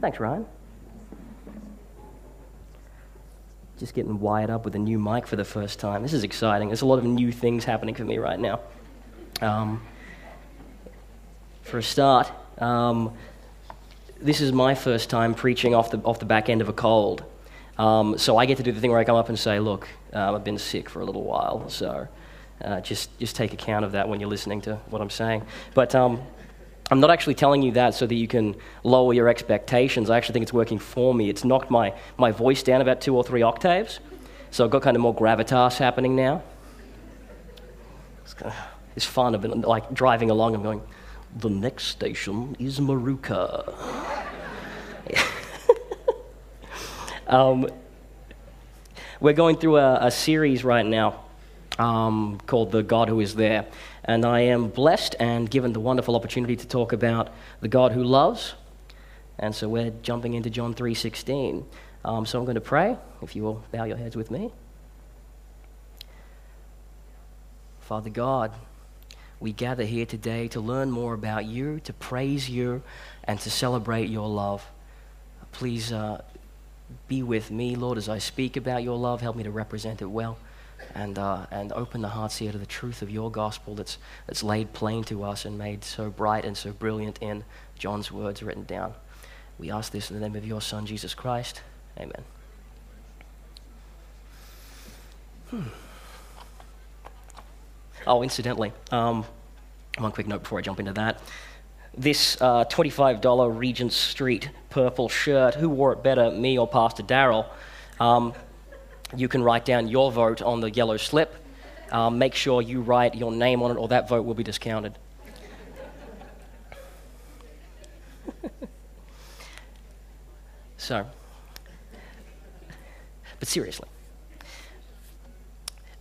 Thanks, Ryan. Just getting wired up with a new mic for the first time. This is exciting. There's a lot of new things happening for me right now. Um, for a start, um, this is my first time preaching off the, off the back end of a cold. Um, so I get to do the thing where I come up and say, Look, uh, I've been sick for a little while, so uh, just, just take account of that when you're listening to what I'm saying. But um, I'm not actually telling you that so that you can lower your expectations. I actually think it's working for me. It's knocked my, my voice down about two or three octaves, so I've got kind of more gravitas happening now. It's, kind of, it's fun. I've been like driving along and going, the next station is Moorooka. um, we're going through a, a series right now um, called The God Who Is There. And I am blessed and given the wonderful opportunity to talk about the God who loves. And so we're jumping into John 3.16. Um, so I'm going to pray, if you will bow your heads with me. Father God, we gather here today to learn more about you, to praise you, and to celebrate your love. Please uh, be with me, Lord, as I speak about your love. Help me to represent it well and, uh, and open the hearts here to the truth of your gospel that's, that's laid plain to us and made so bright and so brilliant in John's words written down. We ask this in the name of your Son, Jesus Christ. Amen. Hmm. Oh, incidentally, um, one quick note before I jump into that. This uh, $25 Regent Street purple shirt, who wore it better, me or Pastor Daryl? Um, you can write down your vote on the yellow slip. Um, make sure you write your name on it, or that vote will be discounted. so, but seriously,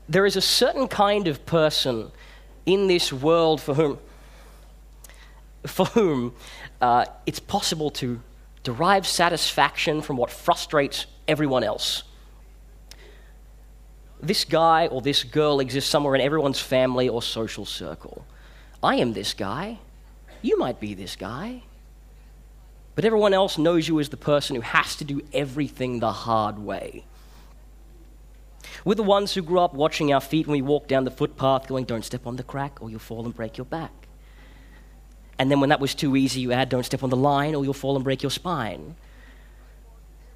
there is a certain kind of person in this world for whom, for whom uh, it's possible to derive satisfaction from what frustrates everyone else this guy or this girl exists somewhere in everyone's family or social circle. I am this guy. You might be this guy. But everyone else knows you as the person who has to do everything the hard way. We're the ones who grew up watching our feet when we walk down the footpath, going, Don't step on the crack or you'll fall and break your back. And then when that was too easy, you add, Don't step on the line or you'll fall and break your spine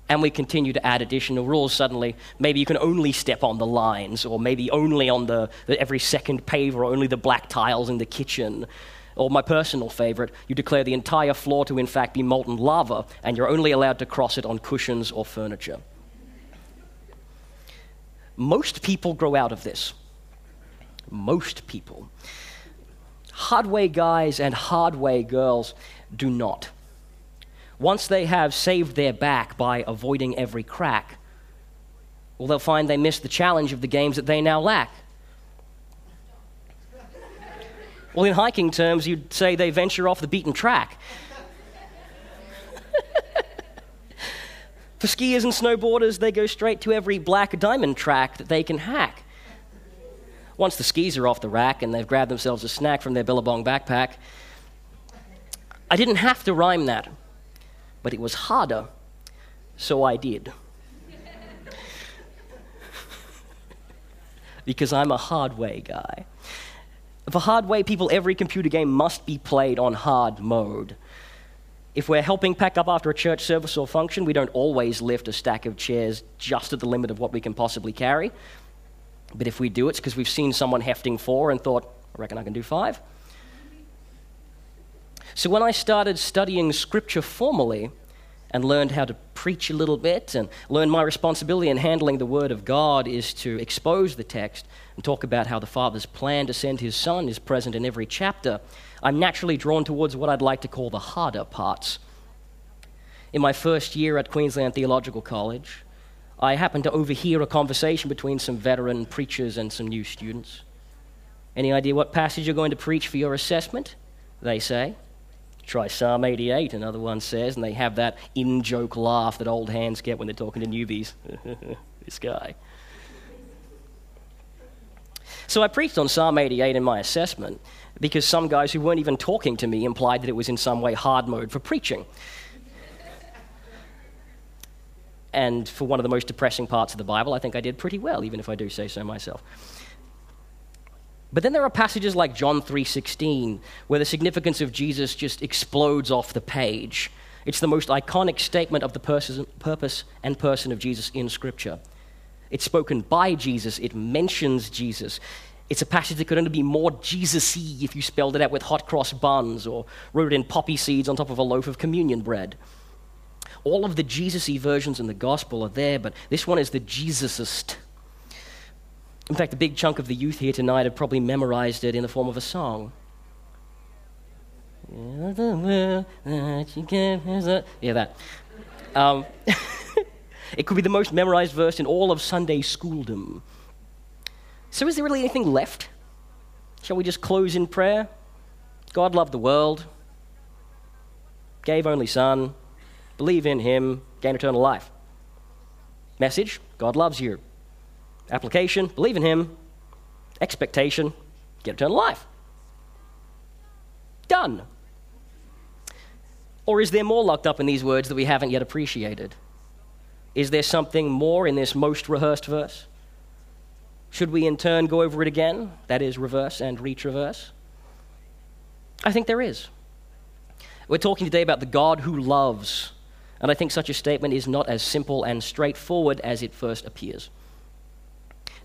and we continue to add additional rules, suddenly maybe you can only step on the lines, or maybe only on the, the every second paver, or only the black tiles in the kitchen. Or my personal favorite, you declare the entire floor to in fact be molten lava, and you're only allowed to cross it on cushions or furniture. Most people grow out of this. Most people. Hardway guys and hardway girls do not once they have saved their back by avoiding every crack, well, they'll find they missed the challenge of the games that they now lack. Well, in hiking terms, you'd say they venture off the beaten track. For skiers and snowboarders, they go straight to every black diamond track that they can hack. Once the skis are off the rack and they've grabbed themselves a snack from their Billabong backpack, I didn't have to rhyme that but it was harder, so I did. because I'm a hard way guy. For hard way people, every computer game must be played on hard mode. If we're helping pack up after a church service or function, we don't always lift a stack of chairs just at the limit of what we can possibly carry. But if we do, it's because we've seen someone hefting four and thought, I reckon I can do five. So when I started studying scripture formally and learned how to preach a little bit and learned my responsibility in handling the word of God is to expose the text and talk about how the Father's plan to send his Son is present in every chapter, I'm naturally drawn towards what I'd like to call the harder parts. In my first year at Queensland Theological College, I happened to overhear a conversation between some veteran preachers and some new students. Any idea what passage you're going to preach for your assessment? They say. Try Psalm 88, another one says, and they have that in joke laugh that old hands get when they're talking to newbies. this guy. So I preached on Psalm 88 in my assessment because some guys who weren't even talking to me implied that it was in some way hard mode for preaching. and for one of the most depressing parts of the Bible, I think I did pretty well, even if I do say so myself. But then there are passages like John 3:16 where the significance of Jesus just explodes off the page. It's the most iconic statement of the purpose and person of Jesus in scripture. It's spoken by Jesus, it mentions Jesus. It's a passage that could only be more Jesus-y if you spelled it out with hot cross buns or wrote it in poppy seeds on top of a loaf of communion bread. All of the Jesus-y versions in the gospel are there, but this one is the Jesusest. In fact, a big chunk of the youth here tonight have probably memorized it in the form of a song. Yeah, that. Um, it could be the most memorized verse in all of Sunday schooldom. So, is there really anything left? Shall we just close in prayer? God loved the world, gave only Son, believe in Him, gain eternal life. Message God loves you. Application believe in Him. Expectation get eternal life. Done. Or is there more locked up in these words that we haven't yet appreciated? Is there something more in this most rehearsed verse? Should we in turn go over it again? That is, reverse and retraverse? I think there is. We're talking today about the God who loves, and I think such a statement is not as simple and straightforward as it first appears.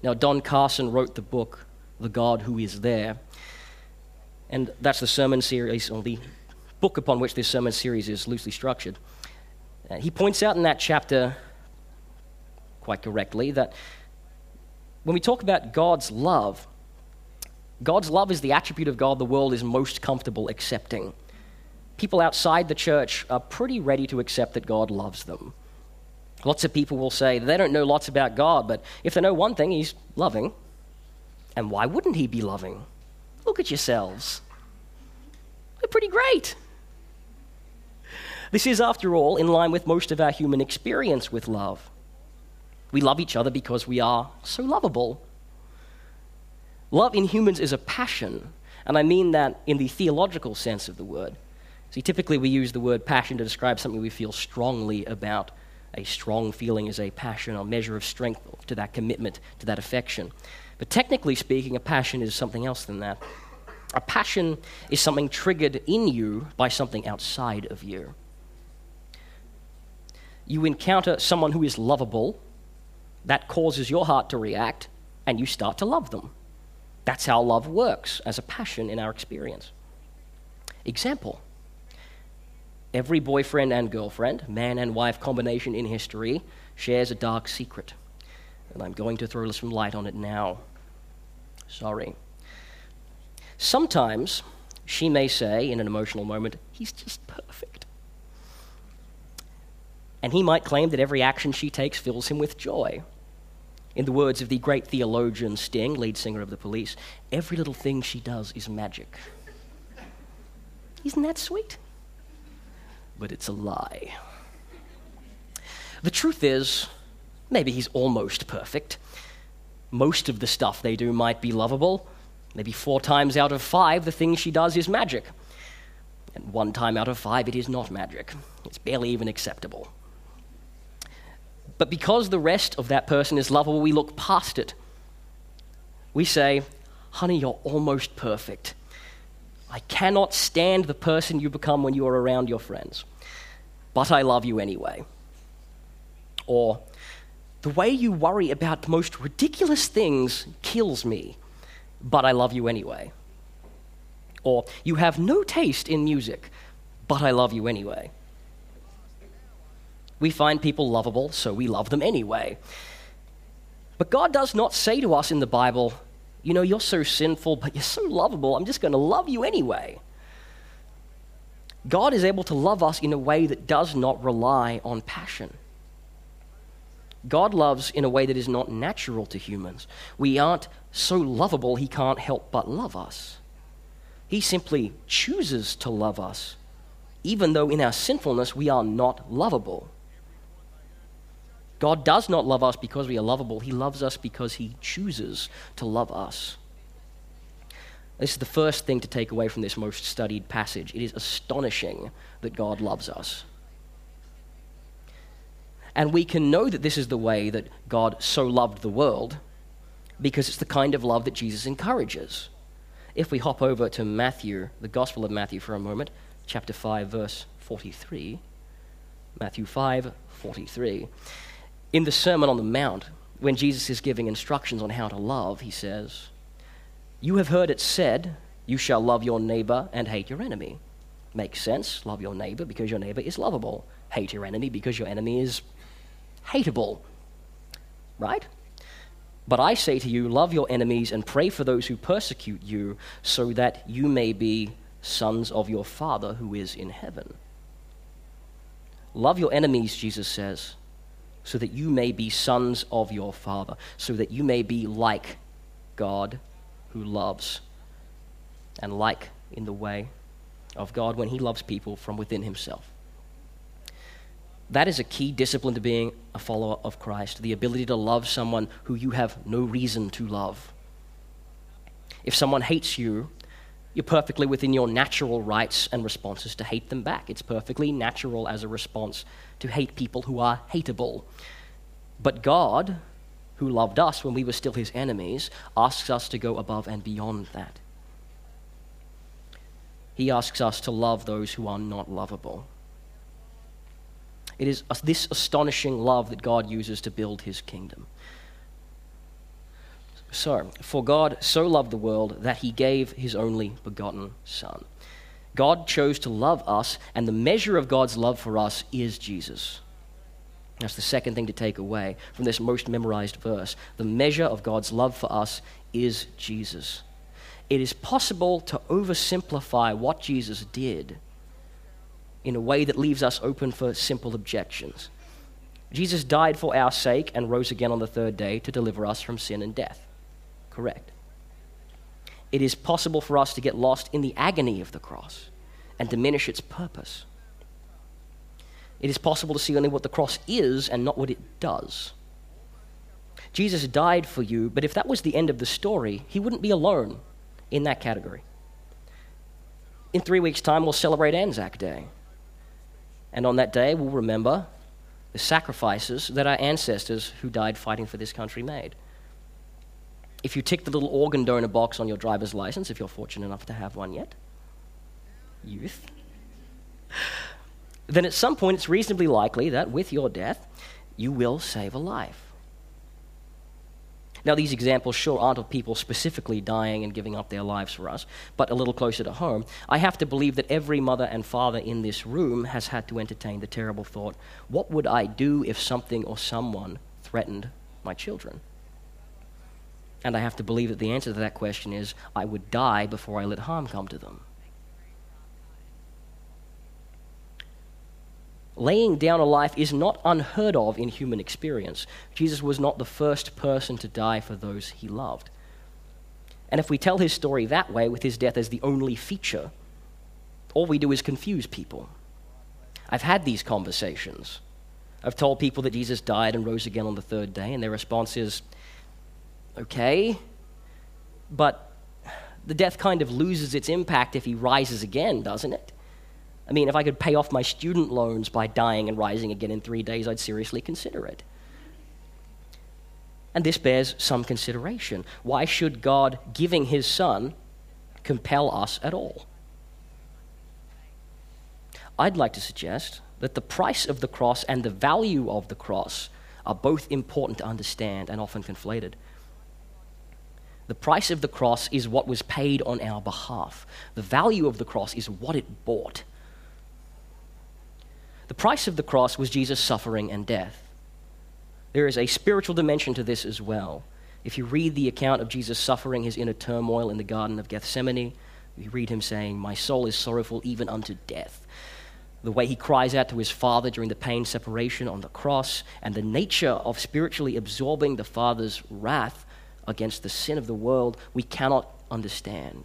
Now, Don Carson wrote the book, The God Who Is There, and that's the sermon series, or the book upon which this sermon series is loosely structured. Uh, he points out in that chapter, quite correctly, that when we talk about God's love, God's love is the attribute of God the world is most comfortable accepting. People outside the church are pretty ready to accept that God loves them. Lots of people will say they don't know lots about God, but if they know one thing, He's loving. And why wouldn't He be loving? Look at yourselves. They're pretty great. This is, after all, in line with most of our human experience with love. We love each other because we are so lovable. Love in humans is a passion, and I mean that in the theological sense of the word. See, typically we use the word passion to describe something we feel strongly about. A strong feeling is a passion or measure of strength to that commitment, to that affection. But technically speaking, a passion is something else than that. A passion is something triggered in you by something outside of you. You encounter someone who is lovable, that causes your heart to react, and you start to love them. That's how love works as a passion in our experience. Example Every boyfriend and girlfriend, man and wife combination in history, shares a dark secret. And I'm going to throw some light on it now. Sorry. Sometimes she may say, in an emotional moment, he's just perfect. And he might claim that every action she takes fills him with joy. In the words of the great theologian Sting, lead singer of the police, every little thing she does is magic. Isn't that sweet? But it's a lie. The truth is, maybe he's almost perfect. Most of the stuff they do might be lovable. Maybe four times out of five, the thing she does is magic. And one time out of five, it is not magic. It's barely even acceptable. But because the rest of that person is lovable, we look past it. We say, honey, you're almost perfect. I cannot stand the person you become when you are around your friends, but I love you anyway. Or, the way you worry about the most ridiculous things kills me, but I love you anyway. Or, you have no taste in music, but I love you anyway. We find people lovable, so we love them anyway. But God does not say to us in the Bible, you know, you're so sinful, but you're so lovable, I'm just going to love you anyway. God is able to love us in a way that does not rely on passion. God loves in a way that is not natural to humans. We aren't so lovable, He can't help but love us. He simply chooses to love us, even though in our sinfulness we are not lovable. God does not love us because we are lovable, He loves us because He chooses to love us. This is the first thing to take away from this most studied passage. It is astonishing that God loves us. And we can know that this is the way that God so loved the world because it's the kind of love that Jesus encourages. If we hop over to Matthew, the Gospel of Matthew for a moment, chapter 5, verse 43. Matthew 5, 43. In the Sermon on the Mount, when Jesus is giving instructions on how to love, he says, You have heard it said, You shall love your neighbor and hate your enemy. Makes sense. Love your neighbor because your neighbor is lovable. Hate your enemy because your enemy is hateable. Right? But I say to you, love your enemies and pray for those who persecute you, so that you may be sons of your Father who is in heaven. Love your enemies, Jesus says, so that you may be sons of your Father, so that you may be like God who loves, and like in the way of God when He loves people from within Himself. That is a key discipline to being a follower of Christ the ability to love someone who you have no reason to love. If someone hates you, you're perfectly within your natural rights and responses to hate them back. It's perfectly natural as a response to hate people who are hateable. But God, who loved us when we were still his enemies, asks us to go above and beyond that. He asks us to love those who are not lovable. It is this astonishing love that God uses to build his kingdom. So, for God so loved the world that he gave his only begotten Son. God chose to love us, and the measure of God's love for us is Jesus. That's the second thing to take away from this most memorized verse. The measure of God's love for us is Jesus. It is possible to oversimplify what Jesus did in a way that leaves us open for simple objections. Jesus died for our sake and rose again on the third day to deliver us from sin and death correct. It is possible for us to get lost in the agony of the cross and diminish its purpose. It is possible to see only what the cross is and not what it does. Jesus died for you, but if that was the end of the story, he wouldn't be alone in that category. In three weeks' time, we'll celebrate Anzac Day. And on that day, we'll remember the sacrifices that our ancestors who died fighting for this country made if you tick the little organ donor box on your driver's license, if you're fortunate enough to have one yet, youth, then at some point it's reasonably likely that with your death, you will save a life. Now, these examples sure aren't of people specifically dying and giving up their lives for us, but a little closer to home. I have to believe that every mother and father in this room has had to entertain the terrible thought what would I do if something or someone threatened my children? And I have to believe that the answer to that question is I would die before I let harm come to them. Laying down a life is not unheard of in human experience. Jesus was not the first person to die for those he loved. And if we tell his story that way, with his death as the only feature, all we do is confuse people. I've had these conversations. I've told people that Jesus died and rose again on the third day, and their response is, okay, but the death kind of loses its impact if he rises again, doesn't it? I mean, if I could pay off my student loans by dying and rising again in three days, I'd seriously consider it. And this bears some consideration. Why should God giving his son compel us at all? I'd like to suggest that the price of the cross and the value of the cross are both important to understand and often conflated. The price of the cross is what was paid on our behalf. The value of the cross is what it bought. The price of the cross was Jesus' suffering and death. There is a spiritual dimension to this as well. If you read the account of Jesus suffering his inner turmoil in the Garden of Gethsemane, you read him saying, My soul is sorrowful even unto death. The way he cries out to his Father during the pain separation on the cross, and the nature of spiritually absorbing the Father's wrath against the sin of the world we cannot understand.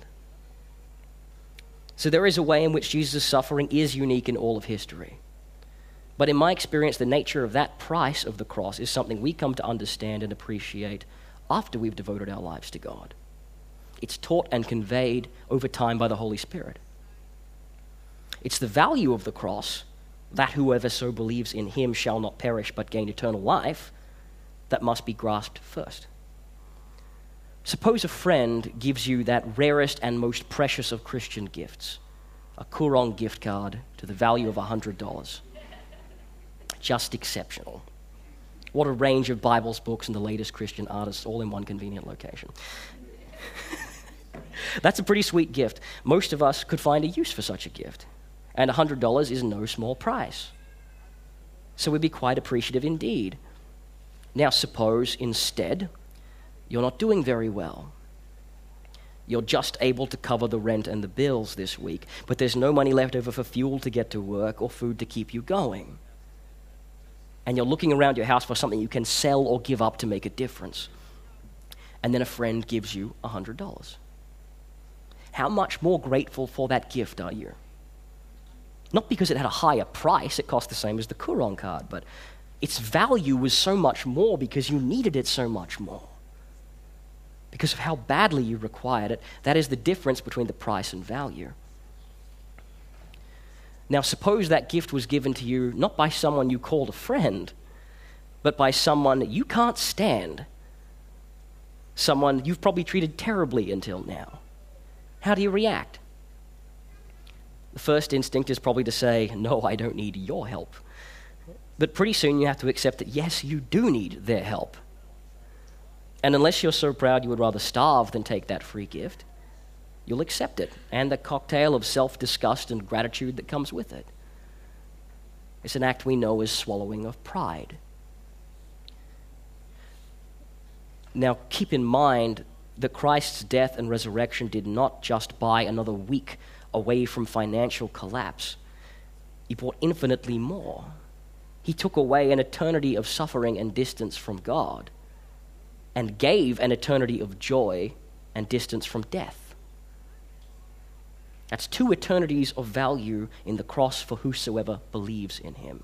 So there is a way in which Jesus' suffering is unique in all of history. But in my experience, the nature of that price of the cross is something we come to understand and appreciate after we've devoted our lives to God. It's taught and conveyed over time by the Holy Spirit. It's the value of the cross that whoever so believes in him shall not perish but gain eternal life, that must be grasped first. Suppose a friend gives you that rarest and most precious of Christian gifts a Koorong gift card to the value of $100. Just exceptional. What a range of Bibles, books, and the latest Christian artists all in one convenient location. That's a pretty sweet gift. Most of us could find a use for such a gift. And $100 is no small price. So we'd be quite appreciative indeed. Now, suppose instead you're not doing very well. You're just able to cover the rent and the bills this week, but there's no money left over for fuel to get to work or food to keep you going. And you're looking around your house for something you can sell or give up to make a difference. And then a friend gives you $100. How much more grateful for that gift are you? Not because it had a higher price, it cost the same as the Koorong card, but its value was so much more because you needed it so much more. Because of how badly you required it, that is the difference between the price and value. Now, suppose that gift was given to you not by someone you called a friend, but by someone you can't stand, someone you've probably treated terribly until now. How do you react? The first instinct is probably to say, No, I don't need your help. But pretty soon you have to accept that, yes, you do need their help. And unless you're so proud you would rather starve than take that free gift, you'll accept it and the cocktail of self disgust and gratitude that comes with it. It's an act we know as swallowing of pride. Now, keep in mind that Christ's death and resurrection did not just buy another week away from financial collapse, He bought infinitely more. He took away an eternity of suffering and distance from God and gave an eternity of joy and distance from death. That's two eternities of value in the cross for whosoever believes in him.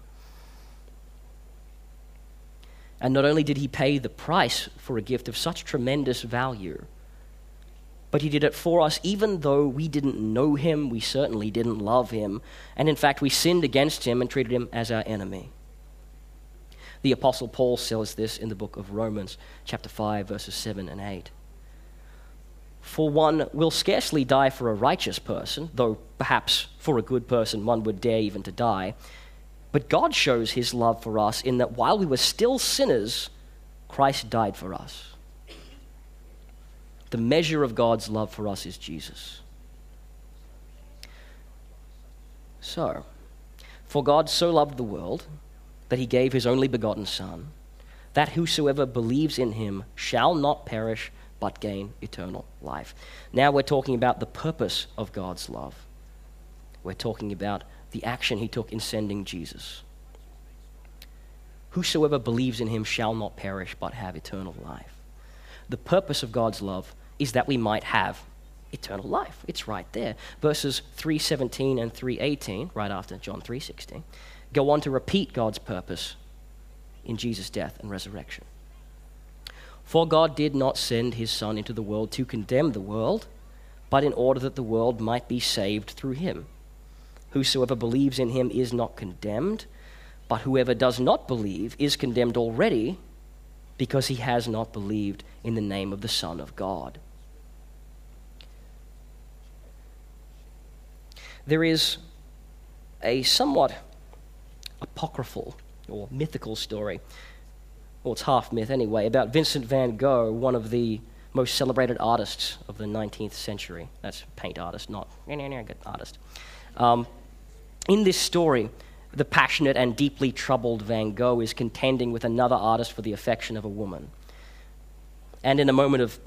And not only did he pay the price for a gift of such tremendous value, but he did it for us even though we didn't know him, we certainly didn't love him, and in fact, we sinned against him and treated him as our enemy. The Apostle Paul says this in the book of Romans, chapter 5, verses 7 and 8. For one will scarcely die for a righteous person, though perhaps for a good person one would dare even to die. But God shows his love for us in that while we were still sinners, Christ died for us. The measure of God's love for us is Jesus. So, for God so loved the world that he gave his only begotten Son, that whosoever believes in him shall not perish but gain eternal life. Now we're talking about the purpose of God's love. We're talking about the action he took in sending Jesus. Whosoever believes in him shall not perish but have eternal life. The purpose of God's love is that we might have eternal life. It's right there. Verses 317 and 318, right after John 316 go on to repeat God's purpose in Jesus' death and resurrection. For God did not send his Son into the world to condemn the world, but in order that the world might be saved through him. Whosoever believes in him is not condemned, but whoever does not believe is condemned already because he has not believed in the name of the Son of God. There is a somewhat apocryphal or mythical story, or it's half myth anyway, about Vincent van Gogh, one of the most celebrated artists of the 19th century. That's paint artist, not good artist. Um, in this story, the passionate and deeply troubled Van Gogh is contending with another artist for the affection of a woman. And in a moment of,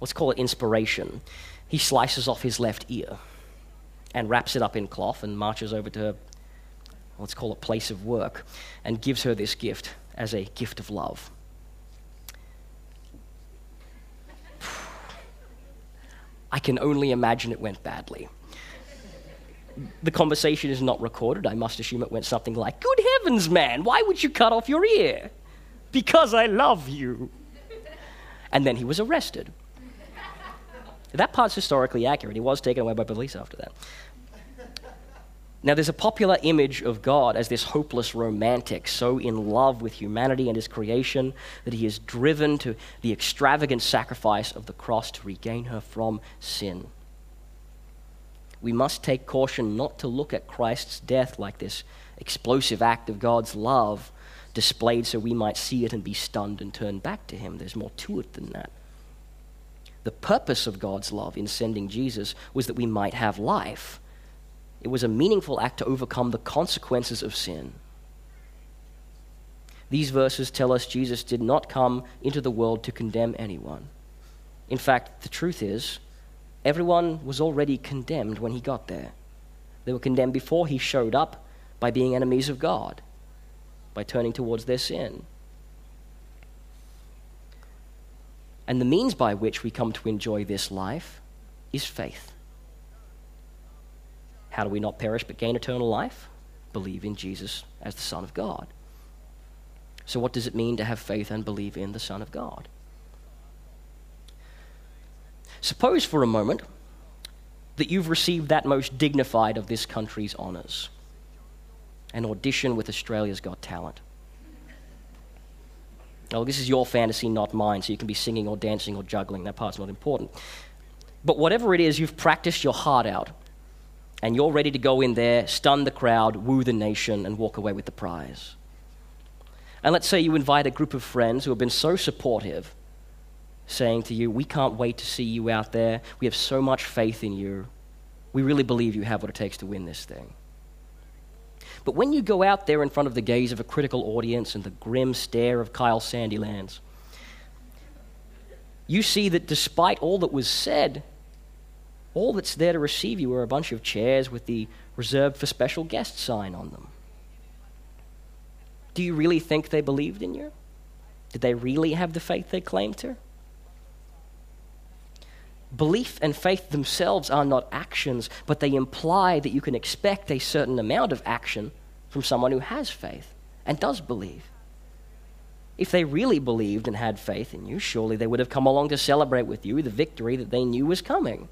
let's call it inspiration, he slices off his left ear and wraps it up in cloth and marches over to her let's call it place of work, and gives her this gift as a gift of love. I can only imagine it went badly. The conversation is not recorded. I must assume it went something like, Good heavens, man, why would you cut off your ear? Because I love you. And then he was arrested. That part's historically accurate. He was taken away by police after that. Now, there's a popular image of God as this hopeless romantic, so in love with humanity and his creation that he is driven to the extravagant sacrifice of the cross to regain her from sin. We must take caution not to look at Christ's death like this explosive act of God's love displayed so we might see it and be stunned and turn back to him. There's more to it than that. The purpose of God's love in sending Jesus was that we might have life it was a meaningful act to overcome the consequences of sin. These verses tell us Jesus did not come into the world to condemn anyone. In fact, the truth is, everyone was already condemned when he got there. They were condemned before he showed up by being enemies of God, by turning towards their sin. And the means by which we come to enjoy this life is faith. How do we not perish but gain eternal life? Believe in Jesus as the Son of God. So, what does it mean to have faith and believe in the Son of God? Suppose for a moment that you've received that most dignified of this country's honours an audition with Australia's Got Talent. Well, this is your fantasy, not mine, so you can be singing or dancing or juggling. That part's not important. But whatever it is, you've practiced your heart out and you're ready to go in there, stun the crowd, woo the nation, and walk away with the prize. And let's say you invite a group of friends who have been so supportive, saying to you, We can't wait to see you out there. We have so much faith in you. We really believe you have what it takes to win this thing. But when you go out there in front of the gaze of a critical audience and the grim stare of Kyle Sandilands, you see that despite all that was said, all that's there to receive you are a bunch of chairs with the reserved for special guests sign on them. Do you really think they believed in you? Did they really have the faith they claimed to? Belief and faith themselves are not actions, but they imply that you can expect a certain amount of action from someone who has faith and does believe. If they really believed and had faith in you, surely they would have come along to celebrate with you the victory that they knew was coming.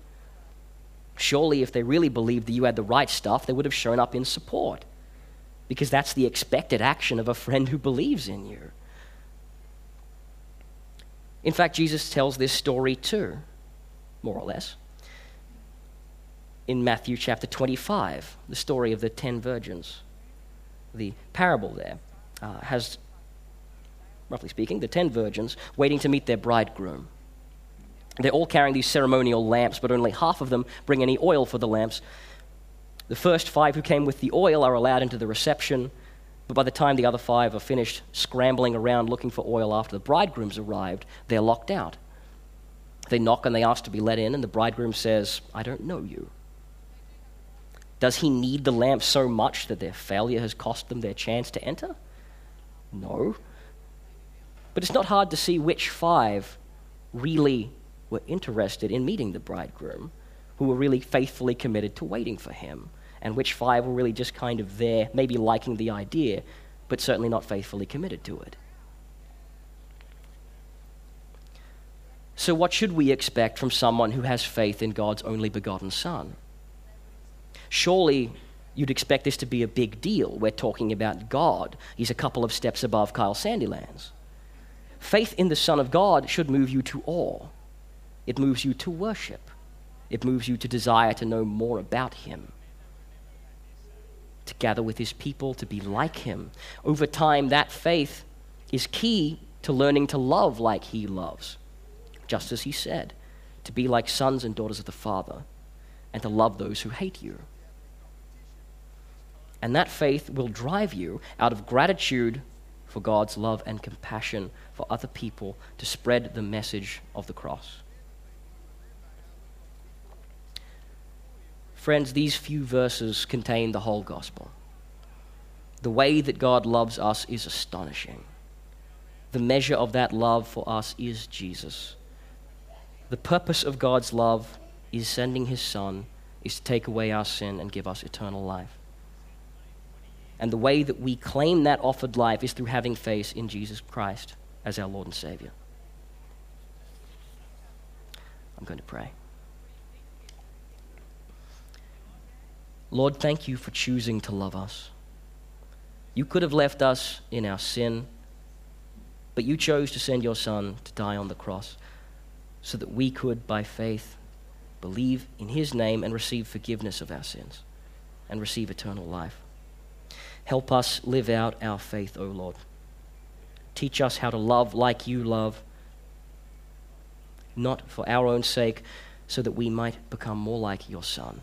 Surely, if they really believed that you had the right stuff, they would have shown up in support. Because that's the expected action of a friend who believes in you. In fact, Jesus tells this story too, more or less. In Matthew chapter 25, the story of the ten virgins. The parable there uh, has, roughly speaking, the ten virgins waiting to meet their bridegroom. They're all carrying these ceremonial lamps, but only half of them bring any oil for the lamps. The first five who came with the oil are allowed into the reception, but by the time the other five are finished scrambling around looking for oil after the bridegroom's arrived, they're locked out. They knock and they ask to be let in, and the bridegroom says, I don't know you. Does he need the lamp so much that their failure has cost them their chance to enter? No. But it's not hard to see which five really were interested in meeting the bridegroom, who were really faithfully committed to waiting for him, and which five were really just kind of there, maybe liking the idea, but certainly not faithfully committed to it. So, what should we expect from someone who has faith in God's only begotten Son? Surely you'd expect this to be a big deal. We're talking about God. He's a couple of steps above Kyle Sandilands. Faith in the Son of God should move you to awe. It moves you to worship. It moves you to desire to know more about Him, to gather with His people, to be like Him. Over time, that faith is key to learning to love like He loves, just as He said, to be like sons and daughters of the Father, and to love those who hate you. And that faith will drive you out of gratitude for God's love and compassion for other people to spread the message of the cross. Friends, these few verses contain the whole gospel. The way that God loves us is astonishing. The measure of that love for us is Jesus. The purpose of God's love is sending his Son, is to take away our sin and give us eternal life. And the way that we claim that offered life is through having faith in Jesus Christ as our Lord and Savior. I'm going to pray. Lord, thank you for choosing to love us. You could have left us in our sin, but you chose to send your Son to die on the cross so that we could, by faith, believe in his name and receive forgiveness of our sins and receive eternal life. Help us live out our faith, O Lord. Teach us how to love like you love, not for our own sake, so that we might become more like your Son.